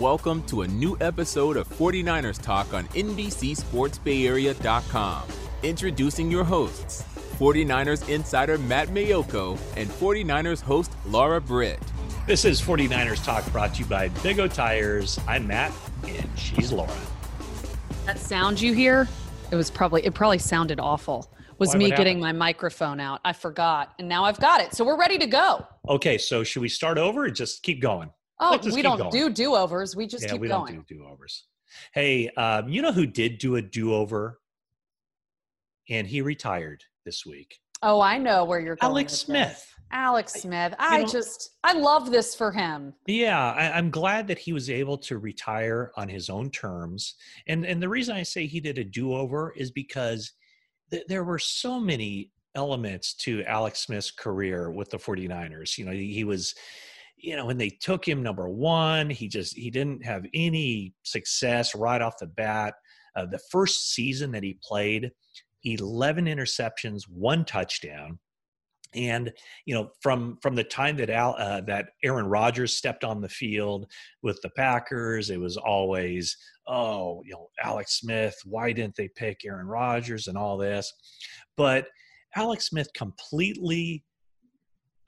Welcome to a new episode of 49ers Talk on NBCSportsBayArea.com. Introducing your hosts, 49ers insider Matt Maiocco and 49ers host Laura Britt. This is 49ers Talk brought to you by Big O Tires. I'm Matt and she's Laura. That sound you hear, it was probably it probably sounded awful. Was Why, me getting my microphone out. I forgot. And now I've got it. So we're ready to go. Okay, so should we start over or just keep going? Oh, Let's we don't going. do do-overs. We just yeah, keep we going. don't do do overs. Hey, um, you know who did do a do over? And he retired this week. Oh, I know where you're going. Alex Smith. this. Alex Smith. I know- just I love this for him. Yeah, I, I'm glad that he was able to retire on his own terms. And and the reason I say he did a do over is because th- there were so many elements to Alex Smith's career with the 49ers. You know, he, he was, you know, when they took him number one, he just he didn't have any success right off the bat. Uh, the first season that he played, 11 interceptions, one touchdown. And you know from from the time that Al, uh, that Aaron Rodgers stepped on the field with the Packers, it was always oh you know Alex Smith, why didn't they pick Aaron Rodgers? and all this, but Alex Smith completely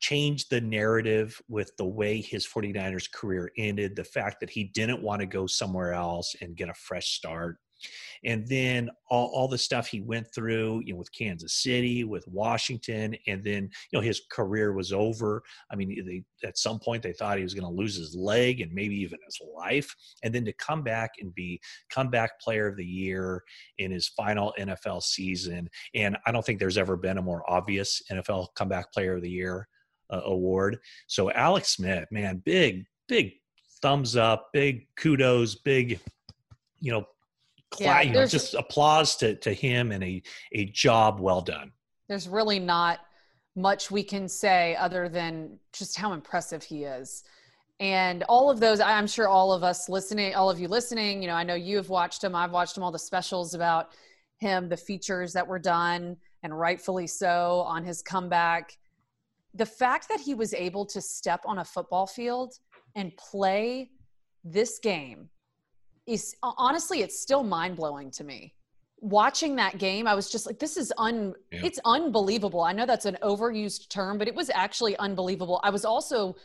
changed the narrative with the way his 49ers career ended the fact that he didn't want to go somewhere else and get a fresh start. And then all, all the stuff he went through you know with kansas city with washington and then you know his career was over. I mean they, at some point they thought he was going to lose his leg and maybe even his life. And then to come back and be comeback player of the year in his final nfl season and i don't think there's ever been a more obvious nfl comeback player of the year uh, award so alex smith man big big thumbs up big kudos big you know cla- Yeah, you know, just applause to, to him and a, a job well done. There's really not much we can say other than just how impressive he is. And all of those, I'm sure all of us listening, all of you listening, you know, I know you have watched him. I've watched him, all the specials about him, the features that were done, and rightfully so on his comeback. The fact that he was able to step on a football field and play this game is honestly, it's still mind blowing to me. Watching that game, I was just like, this is un, Yeah. it's unbelievable. I know that's an overused term, but it was actually unbelievable. I was also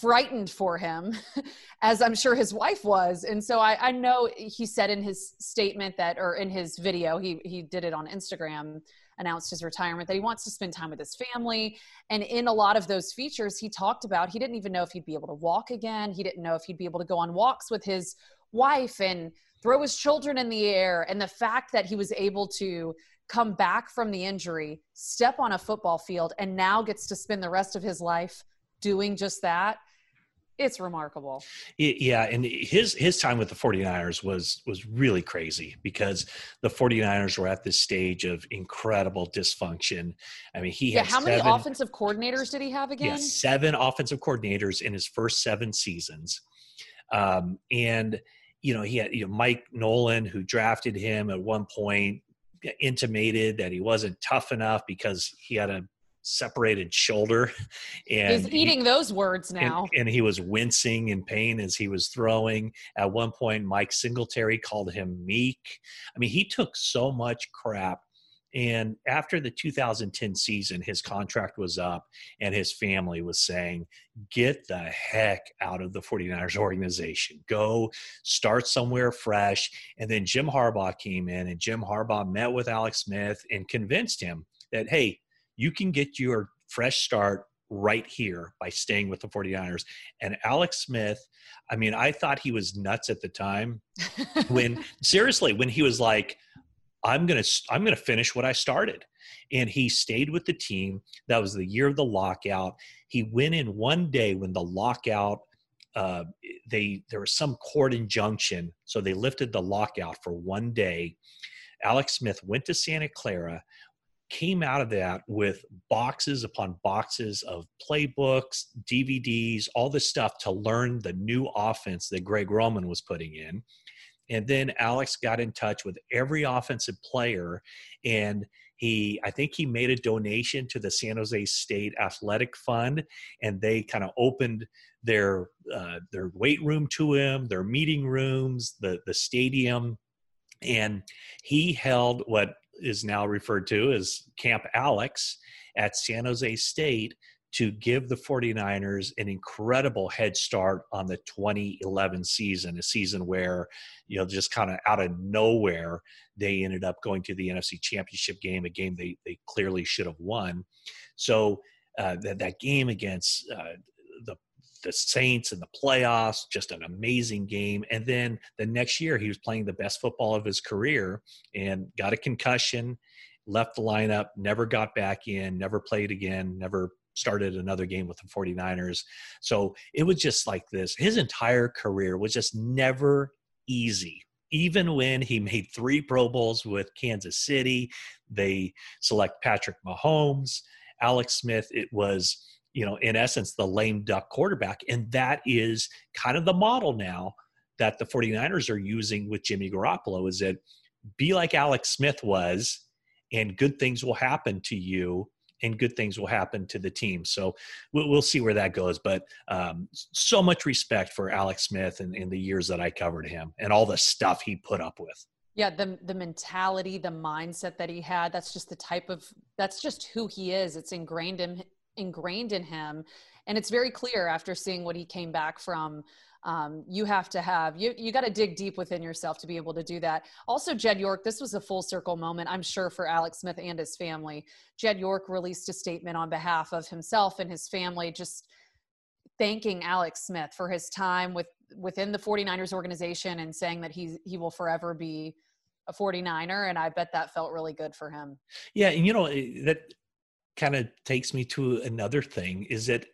frightened for him, as I'm sure his wife was. And so I, I know he said in his statement that, or in his video, he, he did it on Instagram, announced his retirement, that he wants to spend time with his family. And in a lot of those features, he talked about he didn't even know if he'd be able to walk again. He didn't know if he'd be able to go on walks with his wife and throw his children in the air. And the fact that he was able to come back from the injury, step on a football field, and now gets to spend the rest of his life doing just that. It's remarkable. Y- Yeah, and his his time with the 49ers was was really crazy because the 49ers were at this stage of incredible dysfunction. I mean, he Yeah. had How many offensive coordinators did he have again? yeah, seven offensive coordinators in his first seven seasons. Um, and you know, he had you know Mike Nolan who drafted him at one point intimated that he wasn't tough enough because he had a separated shoulder and He's he- eating those words and, now. and he was wincing in pain as he was throwing. At one point, Mike Singletary called him meek. I mean, he took so much crap. And after the 2010 season, his contract was up, and his family was saying, Get the heck out of the 49ers organization. Go start somewhere fresh. And then Jim Harbaugh came in, and Jim Harbaugh met with Alex Smith and convinced him that, hey, you can get your fresh start right here by staying with the 49ers. And Alex Smith, I mean, I thought he was nuts at the time when seriously, when he was like, I'm going to I'm going to finish what I started. And he stayed with the team. That was the year of the lockout. He went in one day when the lockout uh, they there was some court injunction, so they lifted the lockout for one day. Alex Smith went to Santa Clara, came out of that with boxes upon boxes of playbooks, DVDs, all this stuff to learn the new offense that Greg Roman was putting in. And then Alex got in touch with every offensive player and He, I think he made a donation to the San Jose State Athletic Fund, and they kind of opened their uh, their weight room to him, their meeting rooms, the the stadium, and he held what is now referred to as Camp Alex at San Jose State to give the 49ers an incredible head start on the 2011 season, a season where, you know, just kind of out of nowhere, they ended up going to the NFC Championship game, a game they, they clearly should have won. So uh, that, that game against uh, the Saints in the playoffs, just an amazing game. And then the next year, he was playing the best football of his career and got a concussion, left the lineup, never got back in, never played again, never started another game with the 49ers. So it was just like this. His entire career was just never easy. Even when he made three Pro Bowls with Kansas City, they select Patrick Mahomes, Alex Smith. It was, you know, in essence, the lame duck quarterback. And that is kind of the model now that the 49ers are using with Jimmy Garoppolo is that be like Alex Smith was, and good things will happen to you and good things will happen to the team. So we'll, we'll see where that goes. But um, so much respect for Alex Smith and in the years that I covered him and all the stuff he put up with. Yeah, the the mentality, the mindset that he had, that's just the type of that's just who he is. It's ingrained in ingrained in him. And it's very clear after seeing what he came back from um, you have to have you you got to dig deep within yourself to be able to do that. Also jed york this was a full circle moment i'm sure for alex smith and his family. Jed york released a statement on behalf of himself and his family just thanking alex smith for his time with within the 49ers organization and saying that he he will forever be a 49er and i bet that felt really good for him. Yeah and you know eh, that kind of takes me to another thing is that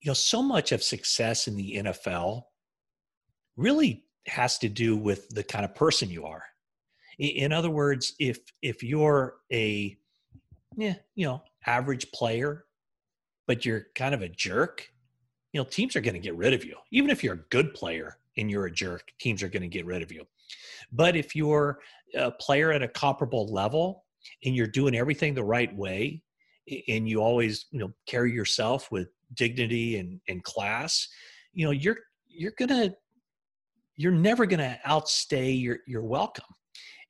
you know, so much of success in the NFL really has to do with the kind of person you are. In other words, if if you're a yeah, you know, average player, but you're kind of a jerk, you know, teams are going to get rid of you. Even if you're a good player and you're a jerk, teams are going to get rid of you. But if you're a player at a comparable level and you're doing everything the right way and you always, you know, carry yourself with dignity and, and class, you know, you're you're gonna you're never gonna outstay your your welcome.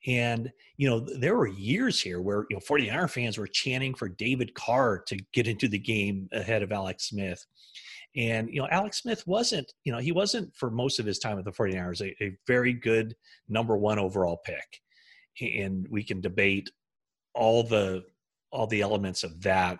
And you know, there were years here where you know 49er fans were chanting for David Carr to get into the game ahead of Alex Smith. And you know, Alex Smith wasn't, you know, he wasn't for most of his time at the 49ers a, a very good number one overall pick. And we can debate all the all the elements of that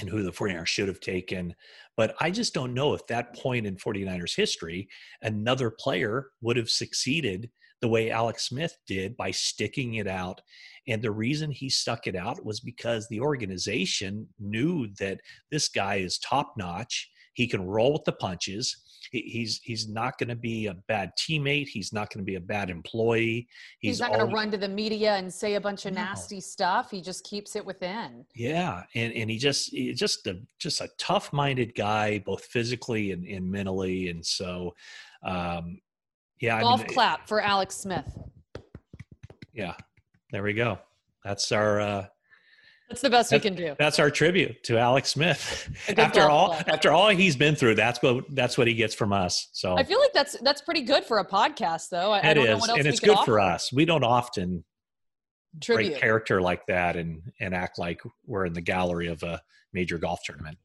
and who the 49ers should have taken. But I just don't know if that point in 49ers history, another player would have succeeded the way Alex Smith did by sticking it out. And the reason he stuck it out was because the organization knew that this guy is top notch. He can roll with the punches he's he's not going to be a bad teammate. He's not going to be a bad employee. He's, he's not going to run to the media and say a bunch of no. nasty stuff. He just keeps it within. Yeah, and and he just he's just a just a tough minded guy, both physically and, and mentally. And so, um, yeah, golf I mean, clap for Alex Smith. Yeah, there we go. That's our uh, that's the best that's, we can do. That's our tribute to Alex Smith. After all, after all he's been through, that's what that's what he gets from us. So I feel like that's that's pretty good for a podcast, though. I, it I is, and it's good offer. for us. We don't often tribute break character like that and and act like we're in the gallery of a major golf tournament.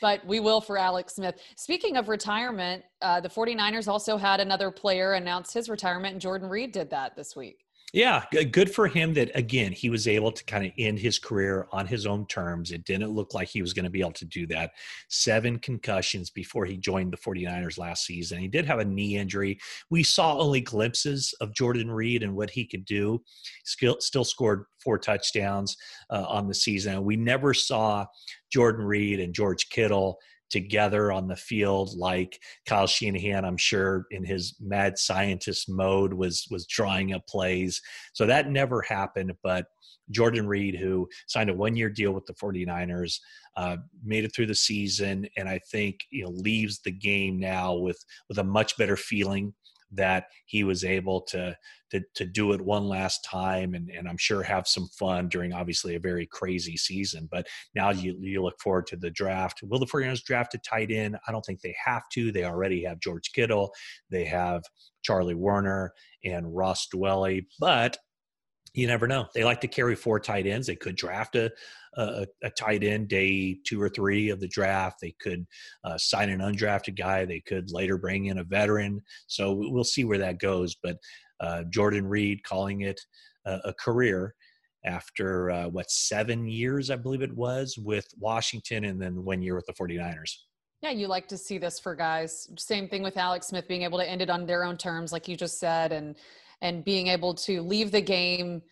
But we will for Alex Smith. Speaking of retirement, uh, the 49ers also had another player announce his retirement, and Jordan Reed did that this week. Yeah, good for him that again he was able to kind of end his career on his own terms. It didn't look like he was going to be able to do that. Seven concussions before he joined the 49ers last season. He did have a knee injury. We saw only glimpses of Jordan Reed and what he could do. Still, still scored four touchdowns uh, on the season. We never saw Jordan Reed and George Kittle together on the field like Kyle Shanahan, I'm sure in his mad scientist mode was was drawing up plays. So that never happened, but Jordan Reed, who signed a one year deal with the 49ers, uh, made it through the season, and I think you know leaves the game now with with a much better feeling that he was able to to, to do it one last time and, and I'm sure have some fun during obviously a very crazy season. But now you, you look forward to the draft. Will the 49ers draft a tight end? I don't think they have to. They already have George Kittle, they have Charlie Woerner and Ross Dwelley, but you never know. They like to carry four tight ends. They could draft a, a, a tight end day two or three of the draft. They could uh, sign an undrafted guy. They could later bring in a veteran. So we'll see where that goes. But uh, Jordan Reed calling it a, a career after uh, what seven years, I believe it was, with Washington, and then one year with the 49ers. Yeah, you like to see this for guys. Same thing with Alex Smith being able to end it on their own terms, like you just said, and and being able to leave the game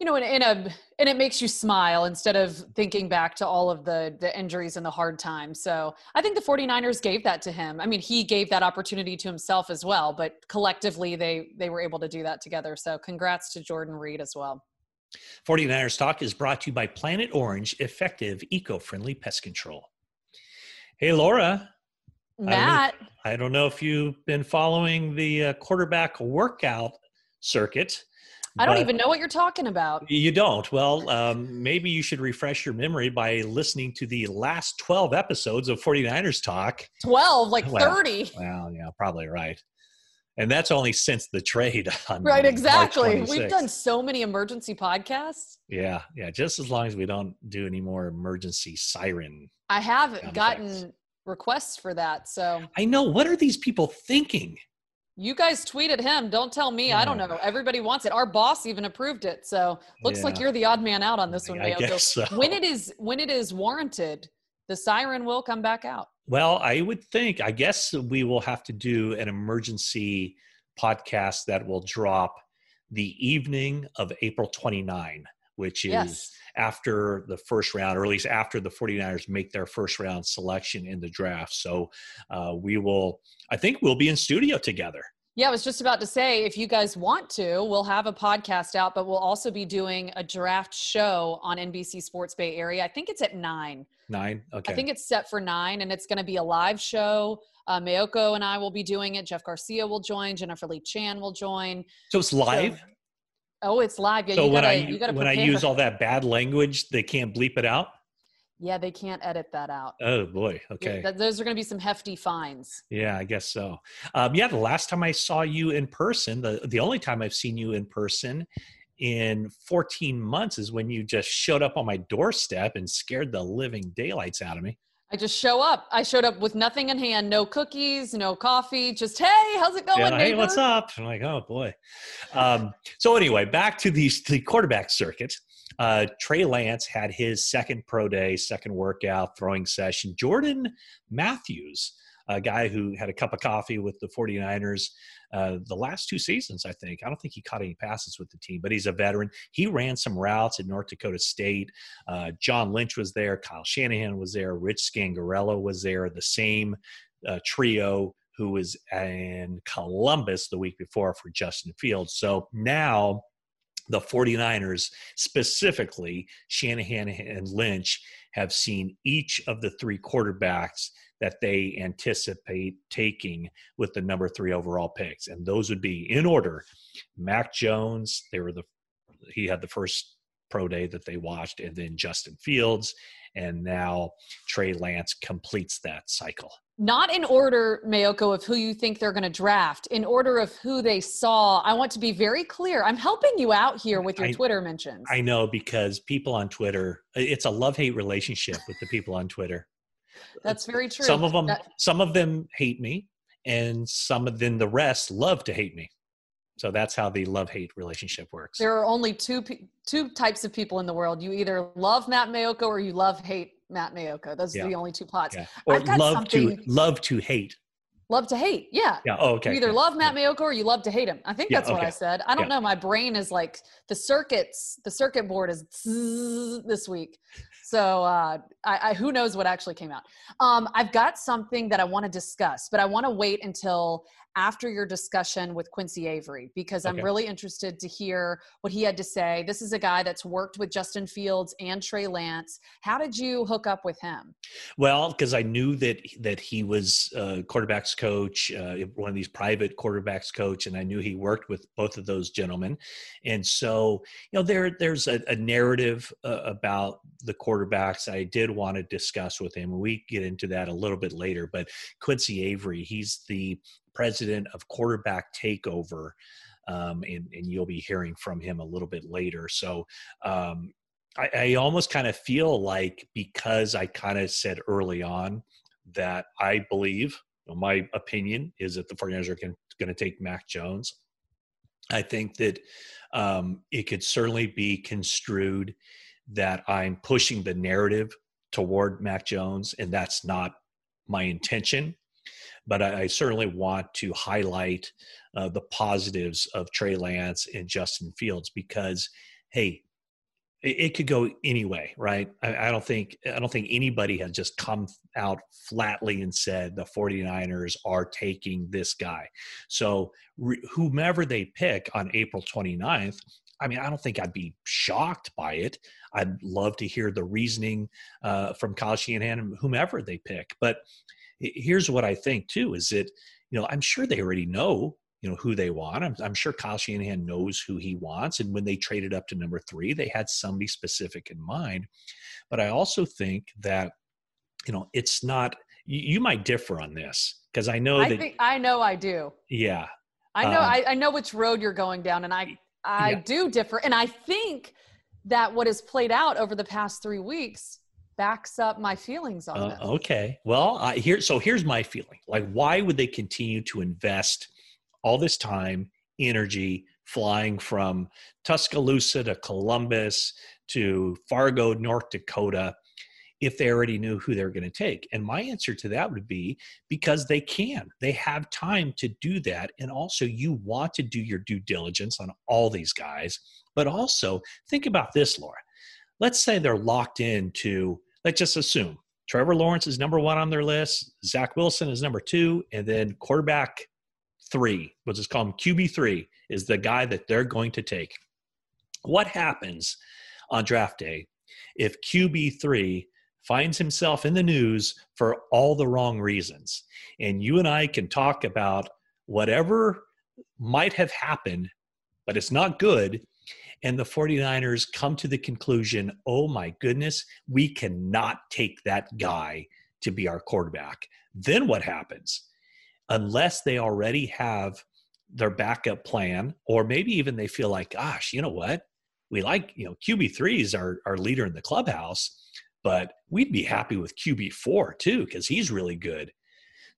you know in, in, a and it makes you smile instead of thinking back to all of the the injuries and the hard times. So i think the 49ers gave that to him. I mean he gave that opportunity to himself as well but collectively they they were able to do that together. So congrats to jordan reed as well. 49ers talk is brought to you by planet orange effective eco-friendly pest control. Hey laura matt I don't, know if you've been following the uh, quarterback workout circuit I don't even know what you're talking about. You don't. Well, um, maybe you should refresh your memory by listening to the last 12 episodes of 49ers Talk. 12, like well, 30. Well, yeah, probably right. And that's only since the trade. right, exactly. We've done so many emergency podcasts. Yeah, yeah. Just as long as we don't do any more emergency siren. I have gotten requests for that. So I know. What are these people thinking? You guys tweeted him. Don't tell me. I don't know. Everybody wants it. Our boss even approved it. So looks yeah. like you're the odd man out on this one, Mayo. I guess so. When it is when it is warranted, the siren will come back out. Well, I would think. I guess we will have to do an emergency podcast that will drop the evening of April 29 which is yes. after the first round, or at least after the 49ers make their first round selection in the draft. So uh, we will, I think we'll be in studio together. Yeah, I was just about to say, if you guys want to, we'll have a podcast out, but we'll also be doing a draft show on NBC Sports Bay Area. I think it's at nine. Nine. Okay. I think it's set for nine, and it's going to be a live show. Uh, Maiocco and I will be doing it. Jeff Garcia will join. Jennifer Lee Chan will join. So it's live. So, Oh, it's live. Yeah, so you when gotta, I you gotta when I use all that bad language, they can't bleep it out. Yeah, they can't edit that out. Oh boy. Okay. Yeah, those are going to be some hefty fines. Yeah, I guess so. Um, yeah, the last time I saw you in person, the the only time I've seen you in person in 14 months is when you just showed up on my doorstep and scared the living daylights out of me. I just show up. I showed up with nothing in hand, no cookies, no coffee, just hey, how's it going? Yeah, hey, what's up? I'm like, oh boy. Um, so anyway, back to the the quarterback circuit. Uh, Trey Lance had his second pro day, second workout, throwing session. Jordan Matthews a guy who had a cup of coffee with the 49ers uh, the last two seasons, I think. I don't think he caught any passes with the team, but he's a veteran. He ran some routes at North Dakota State. Uh, John Lynch was there. Kyle Shanahan was there. Rich Scangarello was there. The same uh, trio who was in Columbus the week before for Justin Fields. So now the 49ers, specifically Shanahan and Lynch, have seen each of the three quarterbacks that they anticipate taking with the number three overall picks. And those would be in order Mac Jones, they were the he had the first pro day that they watched, and then Justin Fields, and now Trey Lance completes that cycle. Not in order, Maiocco, of who you think they're going to draft, in order of who they saw. I want to be very clear. I'm helping you out here with your I, Twitter mentions. I know because people on Twitter, it's a love hate relationship with the people on Twitter. That's very true. Some of them, that, some of them hate me, and some of them, the rest, love to hate me. So that's how the love hate relationship works. There are only two two types of people in the world. You either love Matt Maiocco or you love hate Matt Maiocco. Those yeah. are the only two plots. Yeah. Or love something... to love to hate. Love to hate. Yeah. Yeah. Oh, okay. You either love Matt Maiocco or you love to hate him. I think that's yeah, okay. what I said. I don't know. My brain is like the circuits. The circuit board is this week. So uh, I, I, who knows what actually came out. Um, I've got something that I want to discuss, but I want to wait until after your discussion with Quincy Avery because I'm really interested to hear what he had to say. This is a guy that's worked with Justin Fields and Trey Lance. How did you hook up with him? Well, because I knew that that he was uh, quarterbacks coach, uh, one of these private quarterbacks coach, and I knew he worked with both of those gentlemen. And so, you know, there there's a, a narrative uh, about the quarterbacks I did want to discuss with him. We get into that a little bit later, but Quincy Avery, he's the president of Quarterback Takeover. Um, and, and, you'll be hearing from him a little bit later. So, um, I, I almost kind of feel like because I kind of said early on that I believe, my opinion is that the 49ers are going to take Mac Jones. I think that um, it could certainly be construed that I'm pushing the narrative toward Mac Jones, and that's not my intention. But I, I certainly want to highlight uh, the positives of Trey Lance and Justin Fields because, hey, it, could go any way, right? I, I, don't think I don't think anybody has just come out flatly and said the 49ers are taking this guy. So re, whomever they pick on April 29th, I mean, I don't think I'd be shocked by it. I'd love to hear the reasoning uh, from Kyle Shanahan and whomever they pick. But here's what I think too: is that you know I'm sure they already know you know who they want. I'm, I'm, sure Kyle Shanahan knows who he wants, and when they traded up to number three, they had somebody specific in mind. But I also think that you know it's not. You, you might differ on this because I know I that. Think, I know I do. Yeah. I know. Um, I, I, know which road you're going down, and I I yeah. do differ, and I think that what has played out over the past three weeks backs up my feelings on uh, Okay. Well, I, here so here's my feeling. Like, why would they continue to invest? all this time, energy, flying from Tuscaloosa to Columbus to Fargo, North Dakota, if they already knew who they're going to take? And my answer to that would be because they can. They have time to do that. And also, you want to do your due diligence on all these guys. But also, think about this, Laura. Let's say they're locked into, let's just assume Trevor Lawrence is number one on their list, Zach Wilson is number two, and then quarterback three, let's just call him QB3, is the guy that they're going to take. What happens on draft day if QB3 finds himself in the news for all the wrong reasons? And you and I can talk about whatever might have happened, but it's not good. And the 49ers come to the conclusion oh my goodness, we cannot take that guy to be our quarterback. Then what happens? unless they already have their backup plan, or maybe even they feel like, gosh, you know what? We like, you know, QB3 is our, our leader in the clubhouse, but we'd be happy with QB4 too, because he's really good.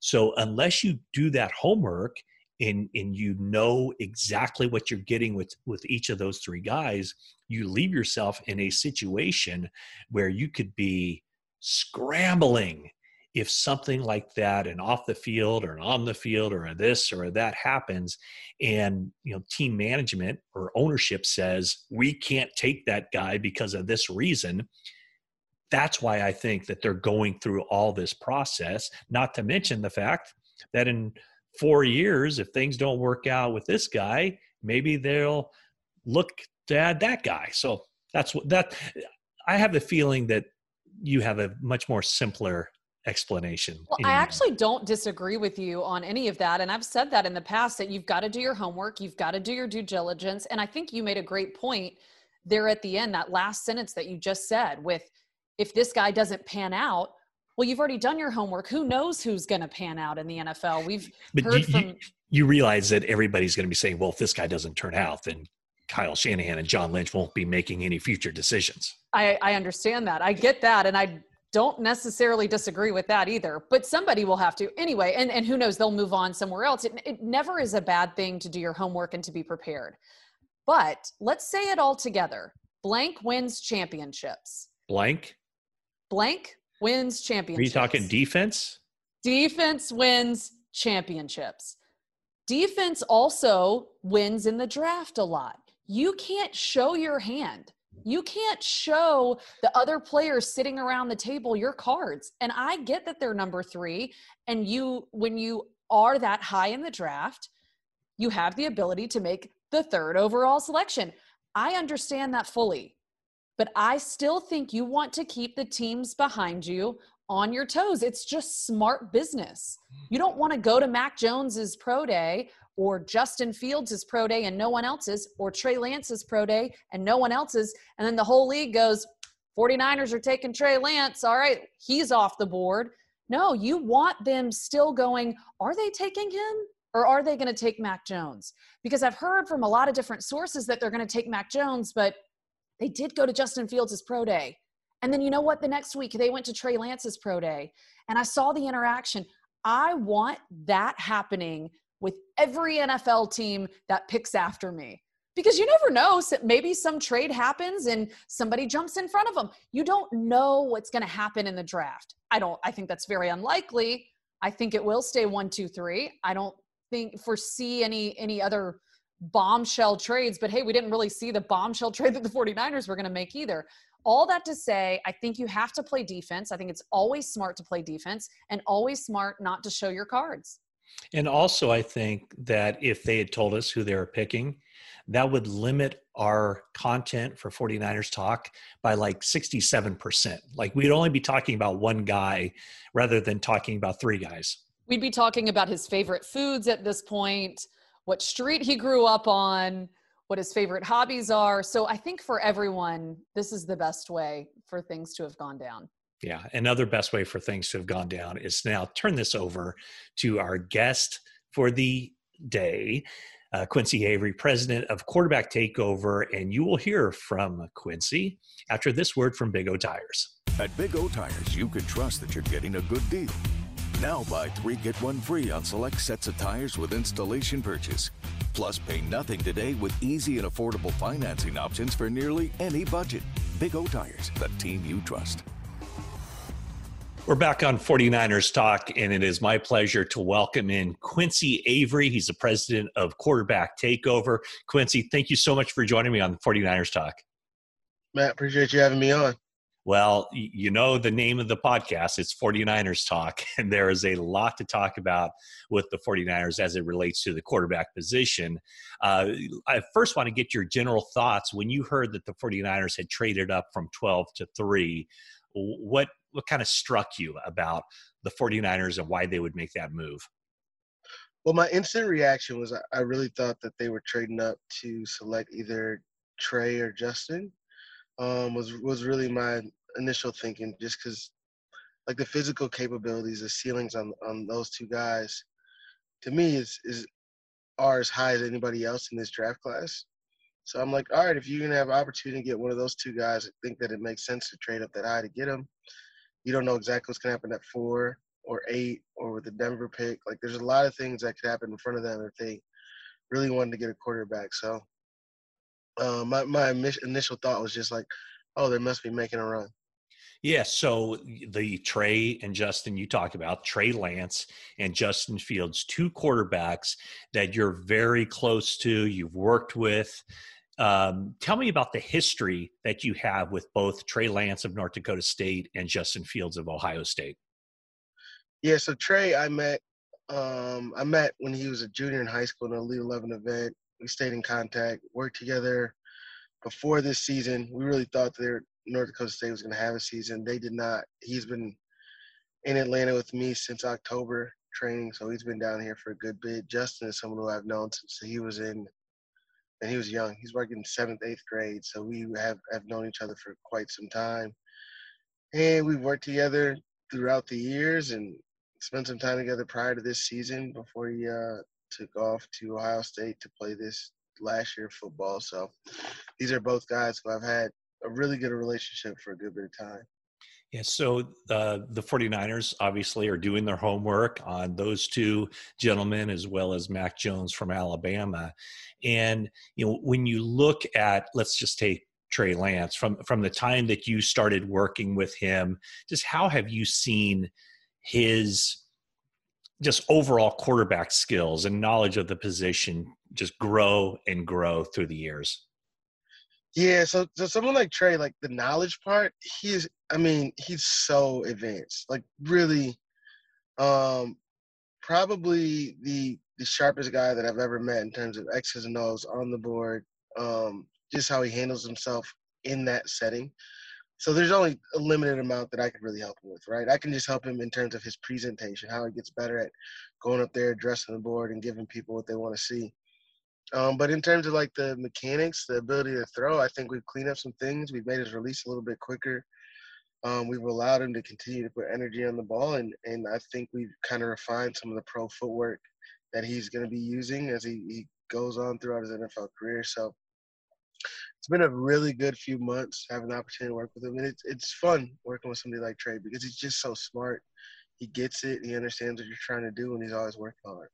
So unless you do that homework and, and you know exactly what you're getting with, with each of those three guys, you leave yourself in a situation where you could be scrambling if something like that and off the field or on the field or this or that happens. And you know team management or ownership says we can't take that guy because of this reason. That's why i think that they're going through all this process not to mention the fact that in 4 years if things don't work out with this guy maybe they'll look to add that guy so that's what that i have the feeling that you have a much more simpler explanation. Well, I actually don't disagree with you on any of that. And I've said that in the past that you've got to do your homework, you've got to do your due diligence. And I think you made a great point there at the end, that last sentence that you just said with if this guy doesn't pan out, well, you've already done your homework. Who knows who's going to pan out in the NFL? We've but heard you, from. You, you realize that everybody's going to be saying, well, if this guy doesn't turn out, then Kyle Shanahan and John Lynch won't be making any future decisions. I, I understand that. I get that. And I don't necessarily disagree with that either but somebody will have to anyway and, and who knows they'll move on somewhere else it, it never is a bad thing to do your homework and to be prepared but let's say it all together blank wins championships blank blank wins championships are you talking defense defense wins championships defense also wins in the draft a lot you can't show your hand you can't show the other players sitting around the table your cards. And I get that they're number three. And you, when you are that high in the draft, you have the ability to make the third overall selection. I understand that fully. But I still think you want to keep the teams behind you on your toes. It's just smart business. Hmm. You don't want to go to Mac Jones's pro day or Justin Fields' pro day and no one else's, or Trey Lance's pro day and no one else's. And then the whole league goes, 49ers are taking Trey Lance. All right, he's off the board. No, you want them still going, are they taking him? Or are they going to take Mac Jones? Because I've heard from a lot of different sources that they're going to take Mac Jones, but they did go to Justin Fields' pro day. And then you know what? The next week they went to Trey Lance's pro day. And I saw the interaction. I want that happening with every NFL team that picks after me. Because you never know, maybe some trade happens and somebody jumps in front of them. You don't know what's going to happen in the draft. I don't, I think that's very unlikely. I think it will stay one, two, three. I don't think foresee any any other bombshell trades, but hey, we didn't really see the bombshell trade that the 49ers were going to make either. All that to say, I think you have to play defense. I think it's always smart to play defense and always smart not to show your cards. And also, I think that if they had told us who they were picking, that would limit our content for 49ers talk by like 67%. Like we'd only be talking about one guy rather than talking about three guys. We'd be talking about his favorite foods at this point, what street he grew up on, what his favorite hobbies are. So I think for everyone, this is the best way for things to have gone down. Yeah. Another best way for things to have gone down is now turn this over to our guest for the day, uh, Quincy Avery, president of Quarterback Takeover. And you will hear from Quincy after this word from Big O Tires. At Big O Tires, you can trust that you're getting a good deal. Now buy three, get one free on select sets of tires with installation purchase. Plus, pay nothing today with easy and affordable financing options for nearly any budget. Big O Tires, the team you trust. We're back on 49ers Talk, and it is my pleasure to welcome in Quincy Avery. He's the president of Quarterback Takeover. Quincy, thank you so much for joining me on 49ers Talk. Matt, appreciate you having me on. Well, you know the name of the podcast. It's 49ers Talk, and there is a lot to talk about with the 49ers as it relates to the quarterback position. Uh, I first want to get your general thoughts when you heard that the 49ers had traded up from 12 to 3. What what kind of struck you about the 49ers and why they would make that move? Well, my instant reaction was I really thought that they were trading up to select either Trey or Justin. Um, was was really my initial thinking, just because like the physical capabilities, the ceilings on on those two guys, to me is is are as high as anybody else in this draft class. So I'm like, all right, if you're gonna have opportunity to get one of those two guys, I think that it makes sense to trade up that high to get them you don't know exactly what's gonna happen at four or eight or with the Denver pick. Like there's a lot of things that could happen in front of them if they really wanted to get a quarterback. So uh, my my initial thought was just like, oh, they must be making a run. Yeah, so the Trey and Justin you talk about, Trey Lance and Justin Fields, two quarterbacks that you're very close to, you've worked with. Um, tell me about the history that you have with both Trey Lance of North Dakota State and Justin Fields of Ohio State. Yeah, so Trey, I met um, I met when he was a junior in high school in an Elite Eleven event. We stayed in contact, worked together before this season. We really thought that North Dakota State was going to have a season. They did not. He's been in Atlanta with me since October training, so he's been down here for a good bit. Justin is someone who I've known since he was in and he was young. He's working seventh, eighth grade, so we have have known each other for quite some time, and we've worked together throughout the years and spent some time together prior to this season before he uh, took off to Ohio State to play this last year football. So these are both guys who I've had a really good relationship for a good bit of time. Yeah, so uh, the 49ers obviously are doing their homework on those two gentlemen as well as Mac Jones from Alabama. And, you know, when you look at, let's just take Trey Lance from from the time that you started working with him, just how have you seen his just overall quarterback skills and knowledge of the position just grow and grow through the years? Yeah, so so someone like Trey, like the knowledge part, he's I mean, he's so advanced. Like really um probably the the sharpest guy that I've ever met in terms of X's and O's on the board. Um just how he handles himself in that setting. So there's only a limited amount that I can really help him with, right? I can just help him in terms of his presentation, how he gets better at going up there, addressing the board, and giving people what they want to see. Um, but in terms of like the mechanics, the ability to throw, I think we've cleaned up some things. We've made his release a little bit quicker. Um, we've allowed him to continue to put energy on the ball, and and I think we've kind of refined some of the pro footwork that he's going to be using as he, he goes on throughout his NFL career. So it's been a really good few months having the opportunity to work with him, and it's it's fun working with somebody like Trey because he's just so smart. He gets it. He understands what you're trying to do, and he's always working hard.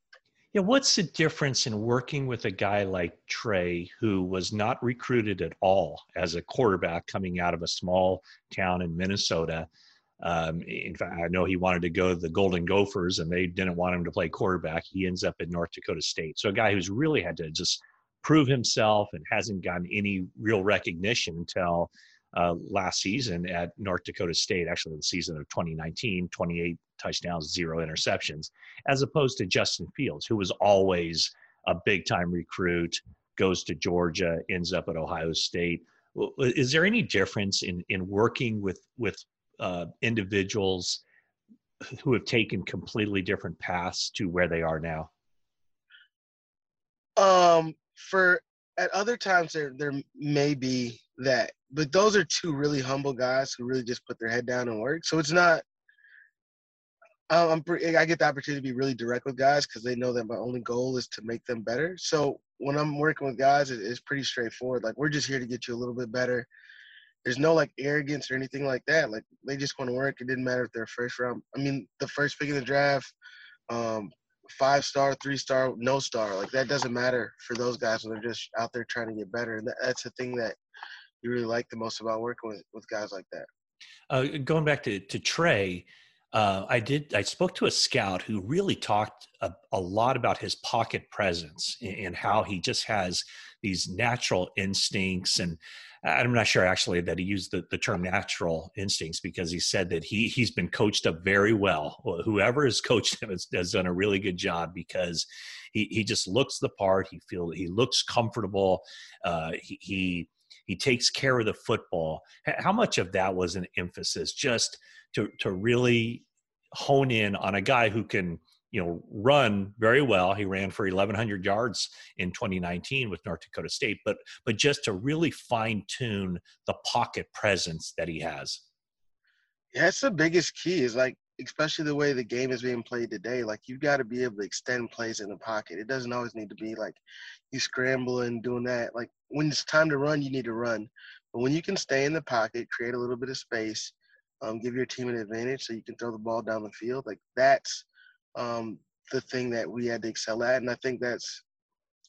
Yeah, what's the difference in working with a guy like Trey, who was not recruited at all as a quarterback coming out of a small town in Minnesota? Um, in fact, I know he wanted to go to the Golden Gophers, and they didn't want him to play quarterback. He ends up at North Dakota State. So a guy who's really had to just prove himself and hasn't gotten any real recognition until uh, last season at North Dakota State, actually the season of 2019, 28 touchdowns, zero interceptions, as opposed to Justin Fields, who was always a big time recruit, goes to Georgia, ends up at Ohio State. Is there any difference in in working with with uh, individuals who have taken completely different paths to where they are now? Um, for at other times there there may be that, but those are two really humble guys who really just put their head down and work. So it's not. I'm I get the opportunity to be really direct with guys because they know that my only goal is to make them better. So when I'm working with guys, it's pretty straightforward. Like we're just here to get you a little bit better. There's no like arrogance or anything like that. Like they just want to work. It didn't matter if they're first round. I mean, the first pick in the draft, um, five star, three star, no star. Like that doesn't matter for those guys when they're just out there trying to get better. And that's the thing that you really like the most about working with, with guys like that. Uh, going back to, to Trey, uh, I did. I spoke to a scout who really talked a, a lot about his pocket presence and, and, how he just has these natural instincts. And I'm not sure actually that he used the, the term natural instincts because he said that he he's been coached up very well. Whoever has coached him has, has done a really good job because he he just looks the part. He feel he looks comfortable. Uh, he, he he takes care of the football. How much of that was an emphasis just to to really hone in on a guy who can you know run very well. He ran for 1100 yards in 2019 with north dakota state but but just to really fine tune the pocket presence that he has. Yeah that's the biggest key is like especially the way the game is being played today like you've got to be able to extend plays in the pocket. It doesn't always need to be like you scramble and doing that. Like when it's time to run you need to run. But when you can stay in the pocket create a little bit of space um, give your team an advantage so you can throw the ball down the field. Like that's um, the thing that we had to excel at, and I think that's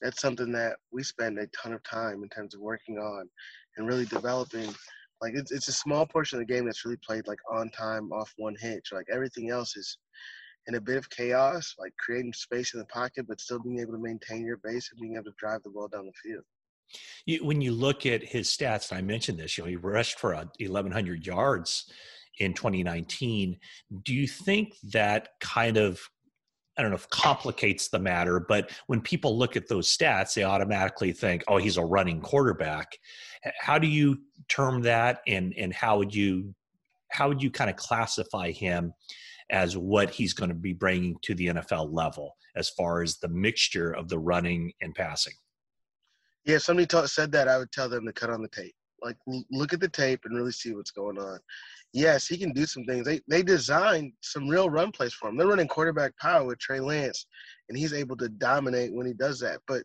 that's something that we spend a ton of time in terms of working on and really developing. Like it's it's a small portion of the game that's really played like on time, off one hitch. Like everything else is in a bit of chaos, like creating space in the pocket, but still being able to maintain your base and being able to drive the ball down the field. You, when you look at his stats, and I mentioned this, you know, he rushed for 1,100 yards in 2019. Do you think that kind of I don't know if complicates the matter, but when people look at those stats, they automatically think, "Oh, he's a running quarterback." How do you term that, and and how would you how would you kind of classify him as what he's going to be bringing to the NFL level as far as the mixture of the running and passing? Yeah, somebody said that, I would tell them to cut on the tape. Like, look at the tape and really see what's going on yes, he can do some things. They they designed some real run plays for him. They're running quarterback power with Trey Lance, and he's able to dominate when he does that. But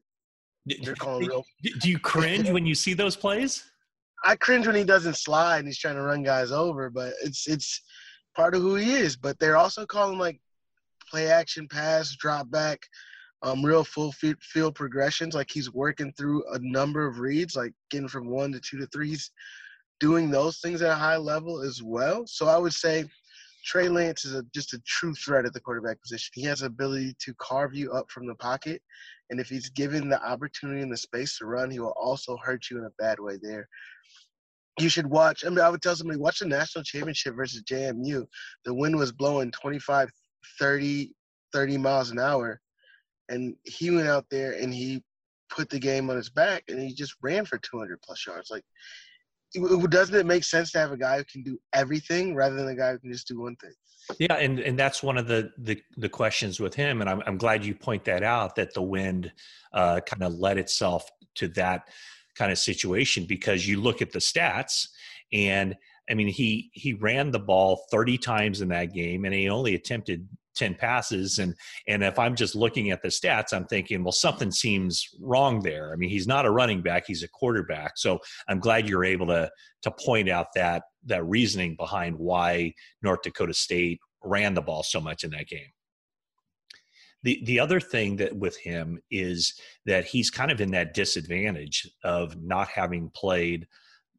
they're calling real. Do you cringe when you see those plays? I cringe when he doesn't slide and he's trying to run guys over, but it's it's part of who he is. But they're also calling like play action pass, drop back, um, real full field progressions. Like he's working through a number of reads, like getting from one to two to three. He's doing those things at a high level as well. So I would say Trey Lance is a, just a true threat at the quarterback position. He has the ability to carve you up from the pocket, and if he's given the opportunity and the space to run, he will also hurt you in a bad way there. You should watch. I mean, I would tell somebody watch the national championship versus JMU. The wind was blowing 25, 30, 30 miles an hour, and he went out there and he put the game on his back and he just ran for 200 plus yards. Like doesn't it make sense to have a guy who can do everything rather than a guy who can just do one thing? Yeah, and and that's one of the the, the questions with him, and I'm I'm glad you point that out that the wind uh, kind of led itself to that kind of situation because you look at the stats and I mean he he ran the ball 30 times in that game and he only attempted 10 passes and and if i'm just looking at the stats i'm thinking well something seems wrong there. I mean he's not a running back he's a quarterback. So i'm glad you're able to to point out that that reasoning behind why north dakota state ran the ball so much in that game. The the other thing that with him is that he's kind of in that disadvantage of not having played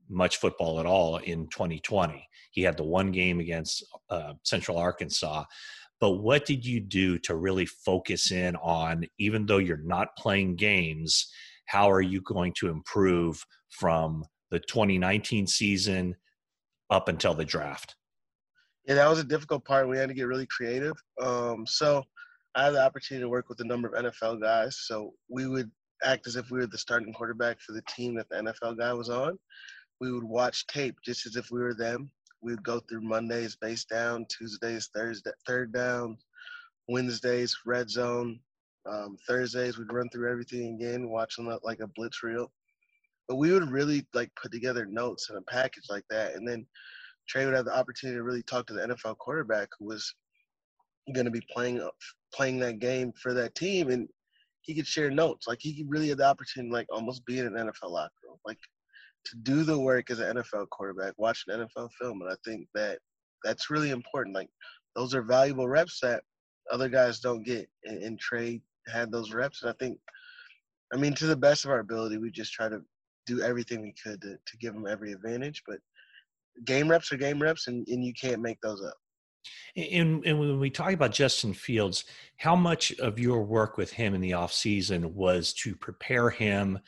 much football at all in 2020 he had the one game against uh, central arkansas but what did you do to really focus in on even though you're not playing games how are you going to improve from the 2019 season up until the draft? Yeah that was a difficult part. We had to get really creative. Um, so i had the opportunity to work with a number of nfl guys so we would act as if we were the starting quarterback for the team that the nfl guy was on. We would watch tape just as if we were them we'd go through Mondays base down, Tuesdays Thursday third down, Wednesdays red zone, um, Thursdays we'd run through everything again, watching like a blitz reel. But we would really like put together notes in a package like that, and then Trey would have the opportunity to really talk to the NFL quarterback who was going to be playing playing that game for that team, and he could share notes. Like he really had the opportunity, like almost be in an NFL locker room. Like to do the work as an NFL quarterback, watch an NFL film, and I think that that's really important. Like those are valuable reps that other guys don't get, and, and Trey had those reps, and I think, I mean, to the best of our ability, we just try to do everything we could to, to give them every advantage. But game reps are game reps, and, and you can't make those up. And, and, when we talk about Justin Fields, how much of your work with him in the offseason was to prepare him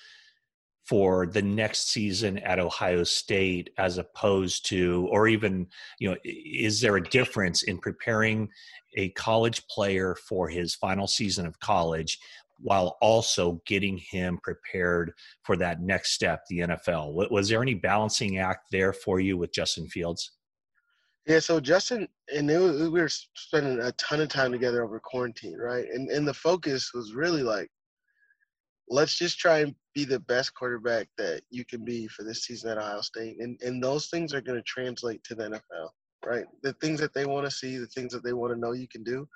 for the next season at Ohio State as opposed to, or even, you know, is there a difference in preparing a college player for his final season of college while also getting him prepared for that next step, the NFL? Was there any balancing act there for you with Justin Fields? Yeah, so Justin and was, we were spending a ton of time together over quarantine, right? And and the focus was really like let's just try and be the best quarterback that you can be for this season at Ohio State. And and those things are going to translate to the NFL, right? The things that they want to see, the things that they want to know you can do.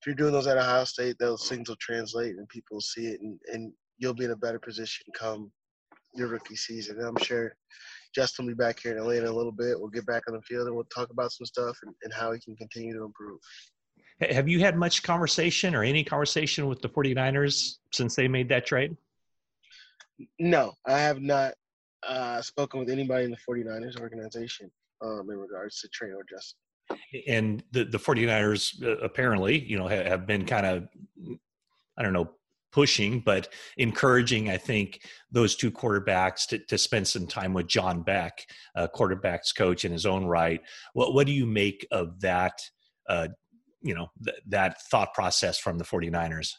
If you're doing those at Ohio State, those things will translate and people will see it and, and you'll be in a better position come your rookie season. And I'm sure Justin will be back here in Atlanta a little bit. We'll get back on the field and we'll talk about some stuff and, and how he can continue to improve. Have you had much conversation or any conversation with the 49ers since they made that trade? No, I have not uh, spoken with anybody in the 49ers organization um, in regards to Trey or Justin. And the, the 49ers uh, apparently, you know, have, have been kind of, I don't know, pushing, but encouraging, I think, those two quarterbacks to, to spend some time with John Beck, uh, quarterbacks coach in his own right. What, what do you make of that uh, you know th- that thought process from the 49ers?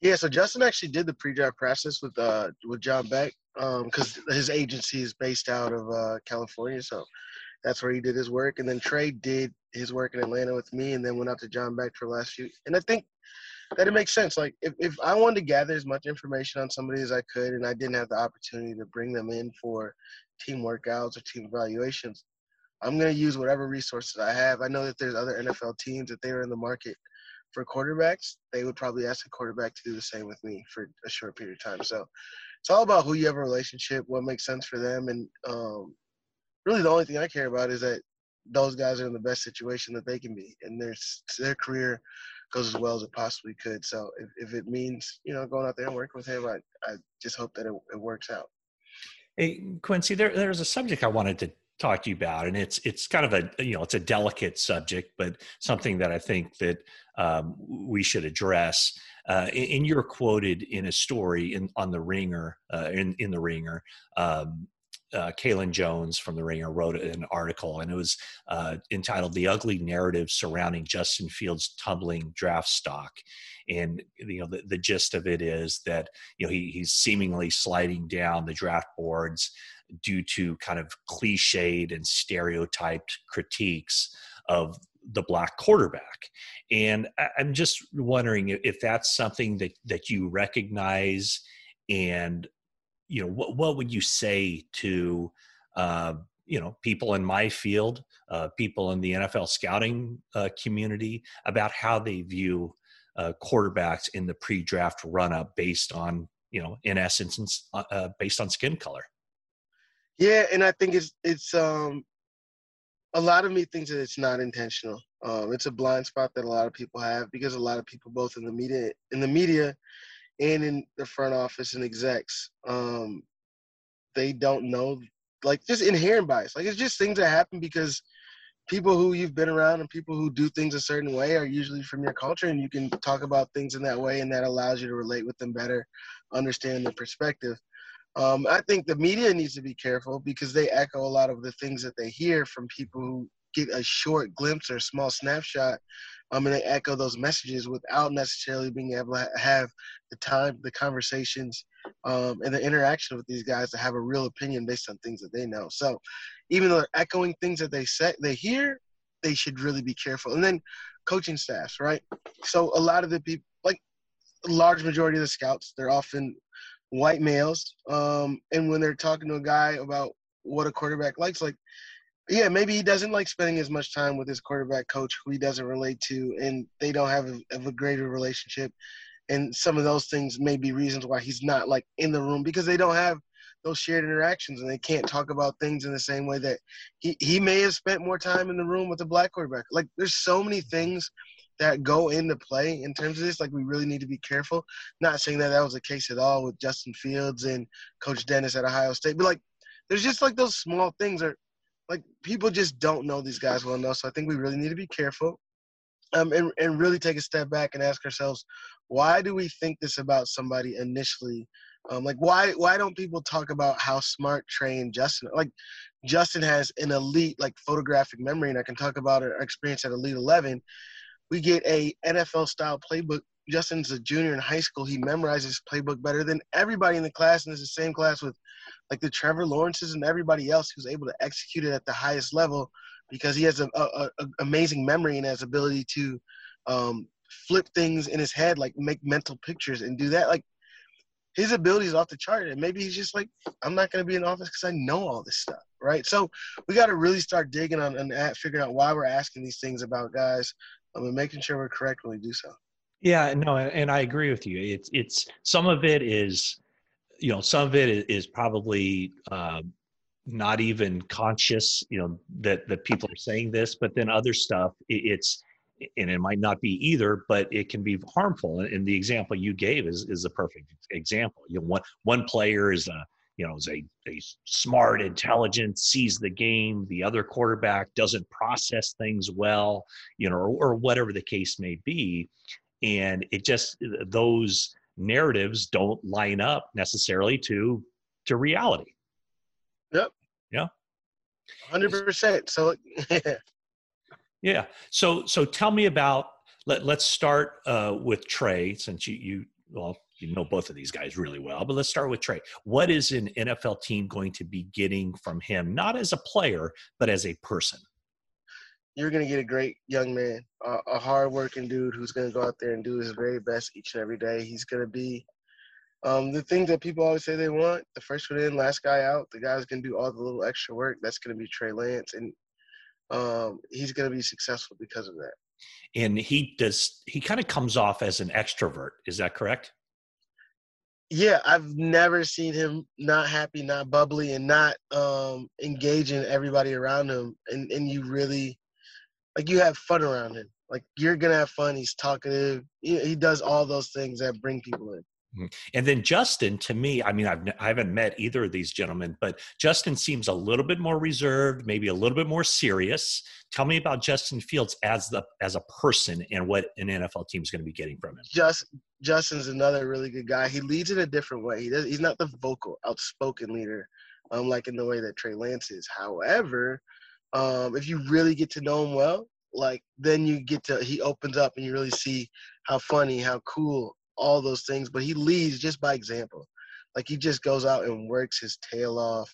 Yeah so justin actually did the pre-draft process with uh with john beck um because his agency is based out of uh california so that's where he did his work. And then trey did his work in atlanta with me and then went out to john beck for last few and i think that it makes sense. Like if, if i wanted to gather as much information on somebody as i could and i didn't have the opportunity to bring them in for team workouts or team evaluations I'm going to use whatever resources I have. I know that there's other NFL teams that they are in the market for quarterbacks. They would probably ask a quarterback to do the same with me for a short period of time. So it's all about who you have a relationship, what makes sense for them, and um, really the only thing I care about is that those guys are in the best situation that they can be, and their their career goes as well as it possibly could. So if, if it means you know going out there and working with him, I I just hope that it, it works out. Hey Quincy, there there's a subject I wanted to talk to you about and it's it's kind of a you know it's a delicate subject but something that i think that um, we should address. Uh, and you're quoted in a story in on the ringer uh, in in the ringer um, uh, Kaelen Jones from The Ringer wrote an article, and it was uh, entitled "The Ugly Narrative Surrounding Justin Fields' Tumbling Draft Stock." And you know, the, the gist of it is that you know he, he's seemingly sliding down the draft boards due to kind of cliched and stereotyped critiques of the black quarterback. And I'm just wondering if that's something that that you recognize and you know what what would you say to uh, you know people in my field, uh, people in the NFL scouting uh, community about how they view uh, quarterbacks in the pre-draft run-up based on you know in essence uh, uh, based on skin color. Yeah, and I think it's it's um a lot of me thinks that it's not intentional. Um, it's a blind spot that a lot of people have because a lot of people, both in the media, in the media, and in the front office and execs, um, they don't know, like just inherent bias. Like it's just things that happen because people who you've been around and people who do things a certain way are usually from your culture, and you can talk about things in that way, and that allows you to relate with them better, understand their perspective. Um, I think the media needs to be careful because they echo a lot of the things that they hear from people who get a short glimpse or small snapshot um, and they echo those messages without necessarily being able to have the time, the conversations, um, and the interaction with these guys to have a real opinion based on things that they know. So, even though they're echoing things that they say, they hear, they should really be careful. And then coaching staffs, right? So a lot of the people, like large majority of the scouts, they're often white males. Um, and when they're talking to a guy about what a quarterback likes, like yeah, maybe he doesn't like spending as much time with his quarterback coach who he doesn't relate to, and they don't have a, have a greater relationship. And some of those things may be reasons why he's not like in the room because they don't have those shared interactions and they can't talk about things in the same way that he, he may have spent more time in the room with the black quarterback. Like there's so many things that go into play in terms of this. Like we really need to be careful. Not saying that that was the case at all with Justin Fields and Coach Dennis at Ohio State, but like there's just like those small things are like people just don't know these guys well enough. So I think we really need to be careful, um, and and really take a step back and ask ourselves, why do we think this about somebody initially? Um, like why why don't people talk about how smart Trey and Justin like Justin has an elite like photographic memory, and I can talk about our experience at Elite Eleven. We get a NFL style playbook. Justin's a junior in high school. He memorizes playbook better than everybody in the class, and it's the same class with like the Trevor Lawrences and everybody else who's able to execute it at the highest level because he has a, a, a amazing memory and has ability to um, flip things in his head, like make mental pictures and do that. Like his ability is off the chart, and maybe he's just like, I'm not going to be in office because I know all this stuff, right? So we got to really start digging on and figuring out why we're asking these things about guys, um, and making sure we're correct when we do so. Yeah, no, and I agree with you. It's it's some of it is you know some of it is probably uh, not even conscious you know that that people are saying this but then other stuff it's and it might not be either but it can be harmful. And the example you gave is is a perfect example. You know one one player is a you know is a, a smart intelligent sees the game. The other quarterback doesn't process things well you know or, or whatever the case may be and it just those narratives don't line up necessarily to to reality. Yep. Yeah. Hundred percent. So yeah. So so tell me about let let's start uh, with Trey since you you well you know both of these guys really well, but let's start with Trey. What is an NFL team going to be getting from him, not as a player, but as a person? You're going to get a great young man, uh, a hardworking dude who's going to go out there and do his very best each and every day. He's going to be um, the thing that people always say they want the first one in, last guy out. The guy's going to do all the little extra work. That's going to be Trey Lance. And um, he's going to be successful because of that. And he does, he kind of comes off as an extrovert. Is that correct? yeah, I've never seen him not happy, not bubbly, and not um, engaging everybody around him. And and you really like you have fun around him. Like you're gonna have fun. He's talkative. He, he does all those things that bring people in. Mm-hmm. And then Justin, to me, I mean, I've, I haven't met either of these gentlemen, but Justin seems a little bit more reserved, maybe a little bit more serious. Tell me about Justin Fields as the as a person and what an NFL team is going to be getting from him. Just Justin's another really good guy. He leads in a different way. He does. He's not the vocal, outspoken leader unlike in the way that Trey Lance is. However, um, if you really get to know him well, like then you get to he opens up and you really see how funny, how cool, all those things. But he leads just by example. Like he just goes out and works his tail off.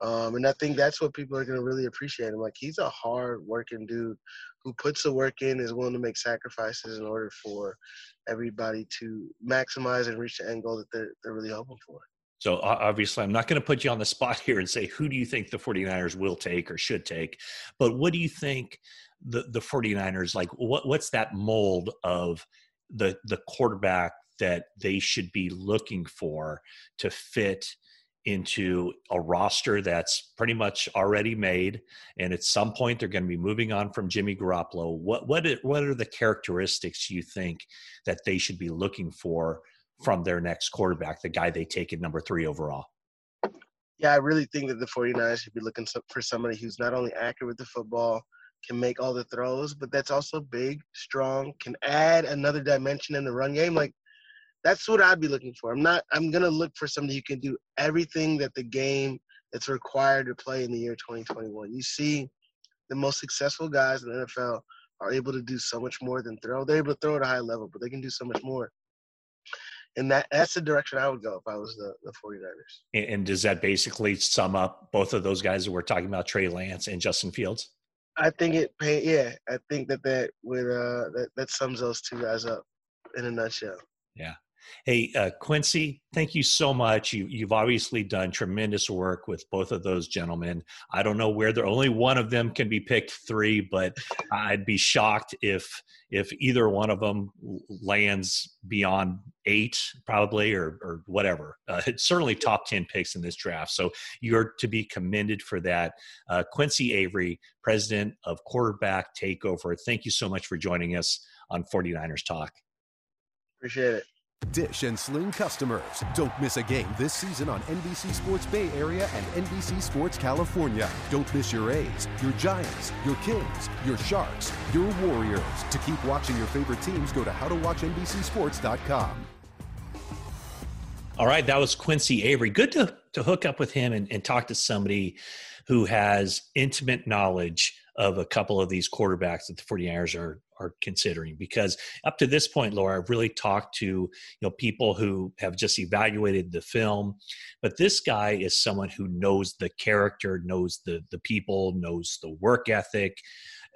Um, and I think that's what people are to really appreciate him. Like he's a hard working dude who puts the work in, is willing to make sacrifices in order for everybody to maximize and reach the end goal that they're, they're really hoping for. So obviously, I'm not going to put you on the spot here and say who do you think the 49ers will take or should take, but what do you think the the 49ers like? What what's that mold of the the quarterback that they should be looking for to fit into a roster that's pretty much already made and at some point they're going to be moving on from Jimmy Garoppolo what what what are the characteristics you think that they should be looking for from their next quarterback the guy they take at number 3 overall yeah I really think that the 49ers should be looking for somebody who's not only accurate with the football can make all the throws but that's also big strong can add another dimension in the run game like that's what I'd be looking for. I'm not. I'm gonna look for somebody who can do everything that the game that's required to play in the year 2021. You see, the most successful guys in the NFL are able to do so much more than throw. They're able to throw at a high level, but they can do so much more. And that that's the direction I would go if I was the, the 49ers. And does that basically sum up both of those guys that we're talking about, Trey Lance and Justin Fields? I think it. pay, Yeah, I think that that would uh that, that sums those two guys up in a nutshell. Yeah, Hey, uh, Quincy, thank you so much. You, you've obviously done tremendous work with both of those gentlemen. I don't know where they're only one of them can be picked three, but I'd be shocked if if either one of them lands beyond eight, probably or or whatever. Uh, it's certainly top ten picks in this draft. So you're to be commended for that. Uh, Quincy Avery, president of Quarterback Takeover. Thank you so much for joining us on 49ers Talk. Appreciate it. Dish and Sling customers, don't miss a game this season on NBC Sports Bay Area and NBC Sports California. Don't miss your A's, your Giants, your Kings, your Sharks, your Warriors. To keep watching your favorite teams, go to howtowatchnbcsports.com. All right, that was Quincy Avery. Good to, to hook up with him and, and talk to somebody who has intimate knowledge of a couple of these quarterbacks that the 49ers are are considering because up to this point laura i've really talked to you know people who have just evaluated the film but this guy is someone who knows the character knows the the people knows the work ethic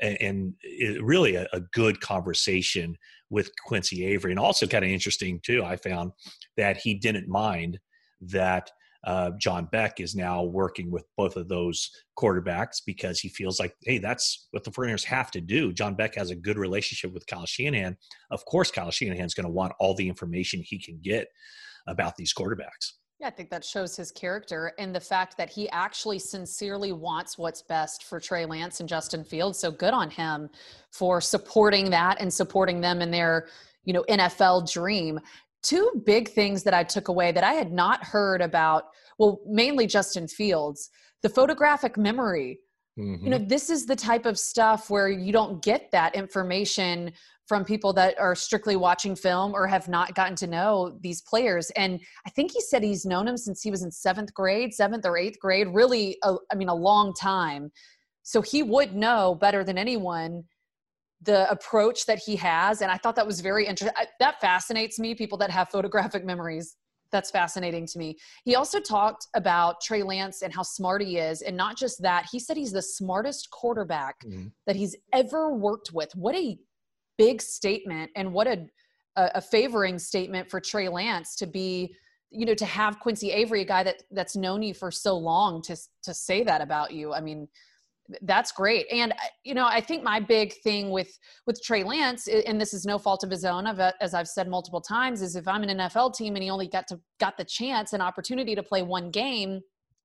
and, and really a, a good conversation with quincy avery. And also kind of interesting too i found that he didn't mind that uh, John Beck is now working with both of those quarterbacks because he feels like, hey, that's what the 49ers have to do. John Beck has a good relationship with Kyle Shanahan. Of course, Kyle Shanahan's going to want all the information he can get about these quarterbacks. Yeah, I think that shows his character and the fact that he actually sincerely wants what's best for Trey Lance and Justin Fields. So good on him for supporting that and supporting them in their, you know, NFL dream two big things that I took away that I had not heard about. Well, mainly Justin Fields, the photographic memory. Mm-hmm. You know, this is the type of stuff where you don't get that information from people that are strictly watching film or have not gotten to know these players. And I think he said he's known him since he was in seventh grade, seventh or eighth grade, really, a, I mean, a long time. So he would know better than anyone the approach that he has and i thought that was very interesting that fascinates me people that have photographic memories. That's fascinating to me. He also talked about trey lance and how smart he is and not just that he said he's the smartest quarterback mm-hmm. that he's ever worked with. What a big statement and what a, a favoring statement for trey lance to be you know to have quincy avery a guy that that's known you for so long to to say that about you. I mean that's great. And uh, you know i think my big thing with with trey lance and this is no fault of his own as i've said multiple times is if i'm an nfl team and he only got to got the chance and opportunity to play one game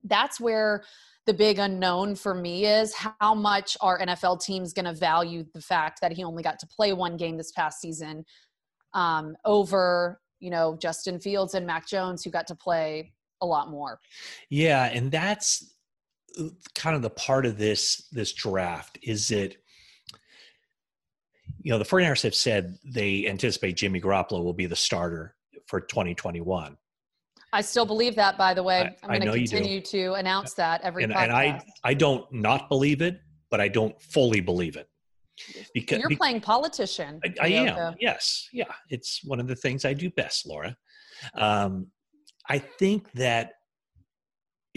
that's where the big unknown for me is how much are nfl teams going to value the fact that he only got to play one game this past season um, over you know justin fields and mac jones who got to play a lot more. Yeah and that's kind of the part of this this draft is it you know the 49ers have said they anticipate Jimmy Garoppolo will be the starter for 2021. I still believe that, by the way. I- I'm going to continue to announce that every and, podcast. and I I don't not believe it, but I don't fully believe it because You're be- playing politician. I, I am. Yes. Yeah. It's one of the things I do best, Laura. Um, I think that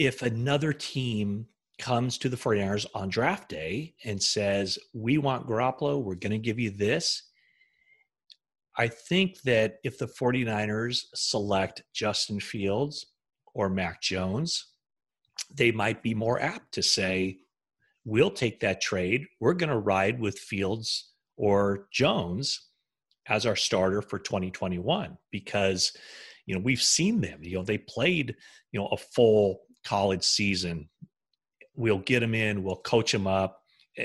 if another team comes to the 49ers on draft day and says, We want Garoppolo, we're going to give you this. I think that if the 49ers select Justin Fields or Mac Jones, they might be more apt to say, We'll take that trade. We're going to ride with Fields or Jones as our starter for 2021 because you know we've seen them you know they played you know a full college season we'll get them in we'll coach them up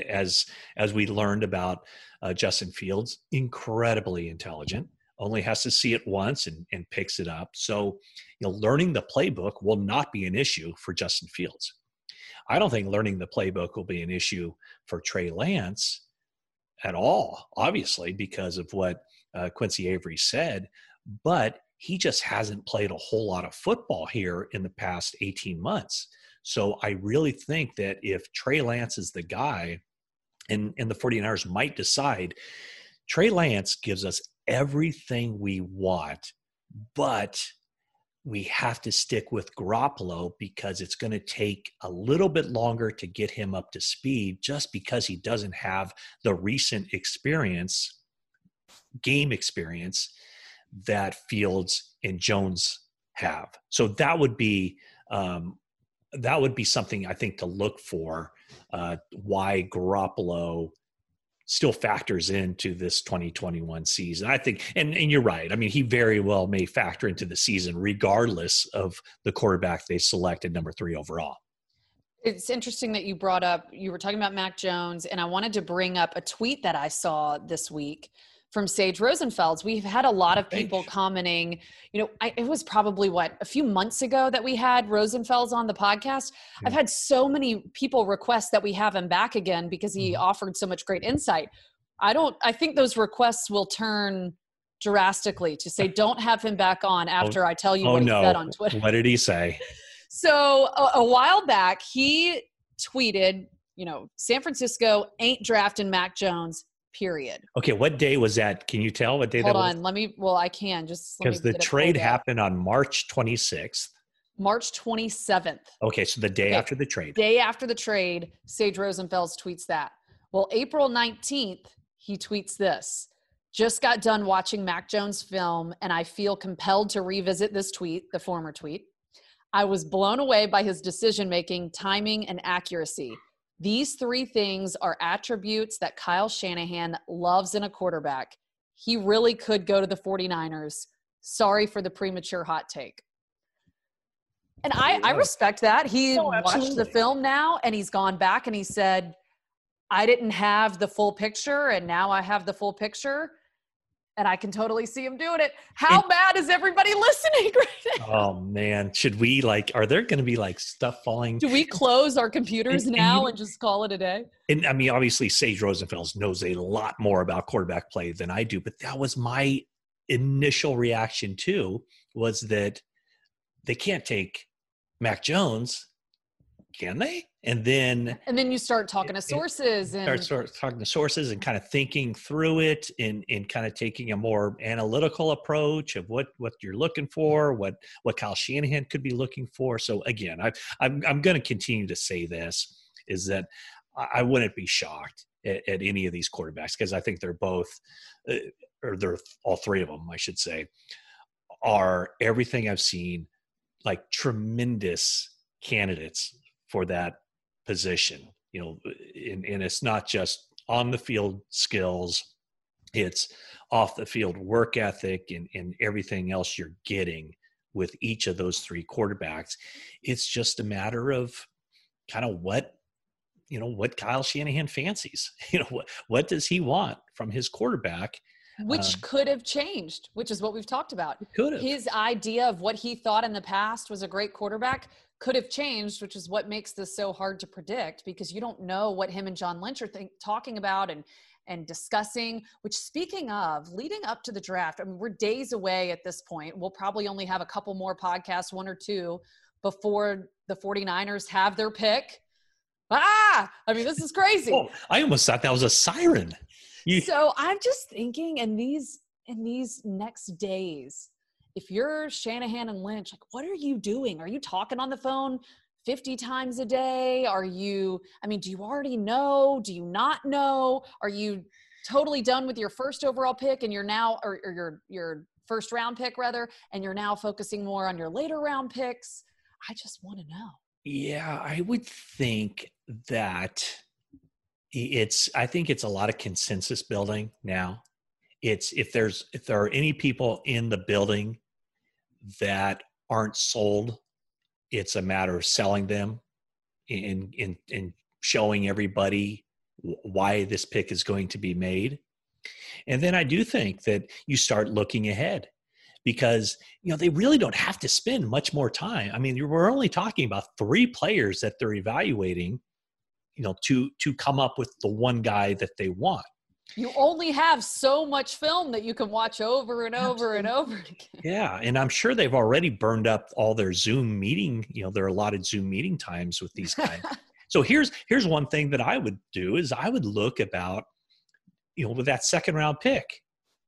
as as we learned about uh, justin fields incredibly intelligent only has to see it once and, and picks it up so you know learning the playbook will not be an issue for justin fields i don't think learning the playbook will be an issue for trey lance at all, obviously, because of what uh, Quincy Avery said. But he just hasn't played a whole lot of football here in the past 18 months. So I really think that if Trey Lance is the guy, and, and the 49ers might decide, Trey Lance gives us everything we want, but we have to stick with Garoppolo because it's going to take a little bit longer to get him up to speed just because he doesn't have the recent experience, game experience that Fields and Jones have. So that would be um, that would be something I think to look for. Uh, why Garoppolo still factors into this 2021 season. I think, and, and you're right. I mean, he very well may factor into the season regardless of the quarterback they selected number three overall. It's interesting that you brought up, you were talking about Mac Jones, and I wanted to bring up a tweet that I saw this week from Sage Rosenfels. We've had a lot of people commenting, you know, I, it was probably what, a few months ago that we had Rosenfels on the podcast. I've had so many people request that we have him back again because he Mhm. offered so much great insight. I don't, I think those requests will turn drastically to say, don't have him back on after I tell you oh what he said on Twitter. What did he say? So a, a while back, he tweeted, you know, San Francisco ain't drafting Mac Jones. Period. Okay, what day was that? Can you tell what day Hold that was? Hold on, let me. Well, I can just Because the trade happened on March 26th. March twenty seventh, Okay, so the day Okay. after the trade. day after the trade. Sage Rosenfels tweets that. Well, April nineteenth, he tweets this. Just got done watching Mac Jones film, and I feel compelled to revisit this tweet, the former tweet. I was blown away by his decision making, timing, and accuracy. These three things are attributes that Kyle Shanahan loves in a quarterback. He really could go to the 49ers. Sorry for the premature hot take. And I, I respect that. He Oh, watched the film now and he's gone back and he said, I didn't have the full picture and now I have the full picture. And I can totally see him doing it. How And- bad is everybody listening right? Oh man, should we like? Are there going to be like stuff falling? Do we close our computers And- and now you- and just call it a day? And I mean, obviously, Sage Rosenfels knows a lot more about quarterback play than I do, but that was my initial reaction too. Was that they can't take Mac Jones, can they? And then And then you start talking to sources and start, start talking to sources and kind of thinking through it and, and kind of taking a more analytical approach of what, what you're looking for, what, what Kyle Shanahan could be looking for. So again, I, I'm, I'm going to continue to say this is that I, I wouldn't be shocked at, at any of these quarterbacks because I think they're both, uh, or they're all three of them, I should say, are everything I've seen like tremendous candidates for that position you know and, and it's not just on the field skills it's off the field work ethic and, and everything else you're getting with each of those three quarterbacks. It's just a matter of kind of what you know what kyle shanahan fancies you know what, what does he want from his quarterback? Which Um, could have changed, which is what we've talked about. could have. His idea of what he thought in the past was a great quarterback could have changed, which is what makes this so hard to predict because you don't know what him and John Lynch are think, talking about and and discussing. Which, speaking of, leading up to the draft, I mean, we're days away at this point. We'll probably only have a couple more podcasts, one or two, before the 49ers have their pick. Ah, I mean, this is crazy. Oh, I almost thought that was a siren. You- so I'm just thinking and these in these next days, if you're Shanahan and Lynch, like, what are you doing? Are you talking on the phone 50 times a day? Are you, I mean, do you already know? Do you not know? Are you totally done with your first overall pick and you're now, or, or your, your first round pick rather, and you're now focusing more on your later round picks? I just want to know. Yeah, I would think that it's i think it's a lot of consensus building now it's if there's if there are any people in the building that aren't sold it's a matter of selling them and in in showing everybody why this pick is going to be made. And then i do think that you start looking ahead because you know they really don't have to spend much more time. I mean we're only talking about three players that they're evaluating you know to to come up with the one guy that they want you only have so much film that you can watch over and over Absolutely. and over again. Yeah, and I'm sure they've already burned up all their Zoom meeting, you know, their allotted Zoom meeting times with these guys. so here's here's one thing that I would do is I would look about you know with that second round pick.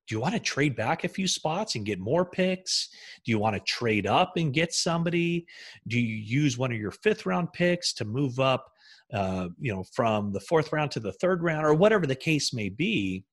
Do you want to trade back a few spots and get more picks? Do you want to trade up and get somebody? Do you use one of your fifth round picks to move up uh, you know, from the fourth round to the third round or whatever the case may be.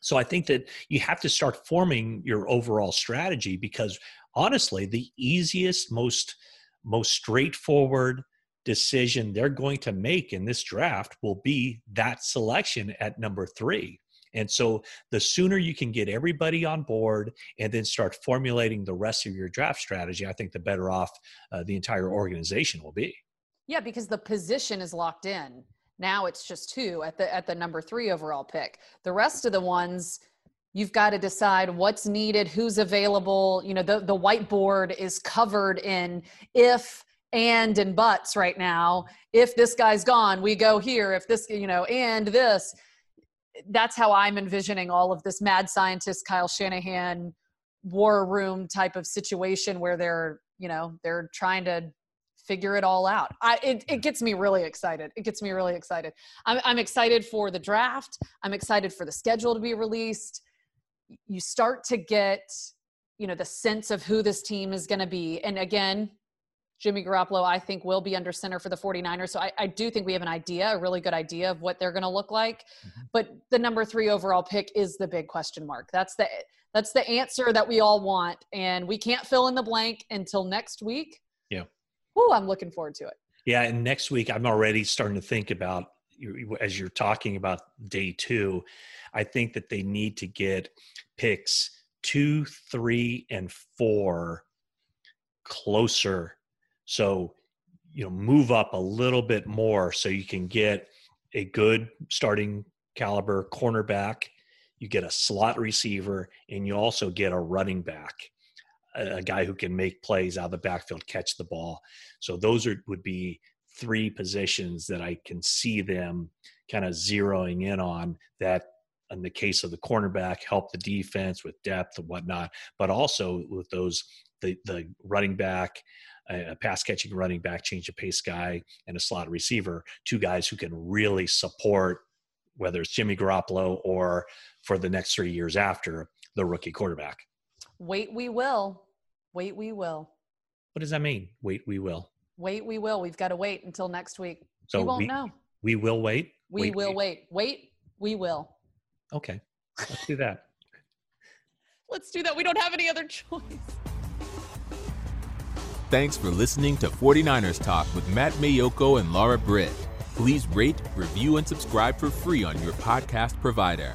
So I think that you have to start forming your overall strategy because honestly, the easiest, most most straightforward decision they're going to make in this draft will be that selection at number 3. And so the sooner you can get everybody on board and then start formulating the rest of your draft strategy, I think the better off uh, the entire organization will be. Yeah, because the position is locked in. Now it's just two at the at the number three overall pick. The rest of the ones, you've got to decide what's needed, who's available. You know, the the whiteboard is covered in if and and buts right now. If this guy's gone, we go here. If this, you know, and this. That's how I'm envisioning all of this mad scientist Kyle Shanahan war room type of situation where they're, you know, they're trying to figure it all out. I, it, it gets me really excited. It gets me really excited. I'm, I'm excited for the draft. I'm excited for the schedule to be released. You start to get, you know, the sense of who this team is going to be. And again, Jimmy Garoppolo, I think, will be under center for the 49ers. So I, I do think we have an idea, a really good idea of what they're going to look like. Mm-hmm. But the number three overall pick is the big question mark. That's the that's the answer that we all want. And we can't fill in the blank until next week. Yeah I'm looking forward to it. Yeah, and next week I'm already starting to think about as you're talking about day two. I think that they need to get picks two, three, and four closer. So you know, move up a little bit more so you can get a good starting caliber cornerback. You get a slot receiver, and you also get a running back a guy who can make plays out of the backfield, catch the ball. So those are would be three positions that I can see them kind of zeroing in on that in the case of the cornerback help the defense with depth and whatnot, but also with those the the running back, a pass catching running back, change of pace guy, and a slot receiver, two guys who can really support whether it's Jimmy Garoppolo or for the next three years after the rookie quarterback. Wait, we will. Wait, we will. What does that mean? Wait, we will. Wait, we will. We've got to wait until next week. So we won't we, know. We will wait. We wait, will wait. wait. Wait, we will. Okay. Let's do that. Let's do that. We don't have any other choice. Thanks for listening to 49ers Talk with Matt Maiocco and Laura Britt. Please rate, review, and subscribe for free on your podcast provider.